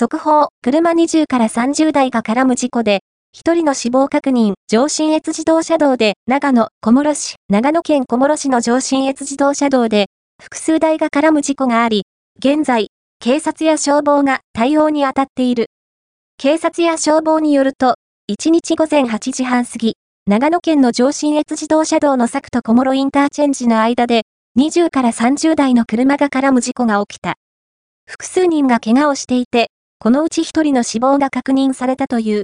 速報、車20から30台が絡む事故で、1人の死亡確認、上信越自動車道で、長野、小諸市、長野県小諸市の上信越自動車道で、複数台が絡む事故があり、現在、警察や消防が対応に当たっている。警察や消防によると、1日午前8時半過ぎ、長野県の上信越自動車道の佐久と小諸インターチェンジの間で、20から30台の車が絡む事故が起きた。複数人が怪我をしていて、このうち一人の死亡が確認されたという。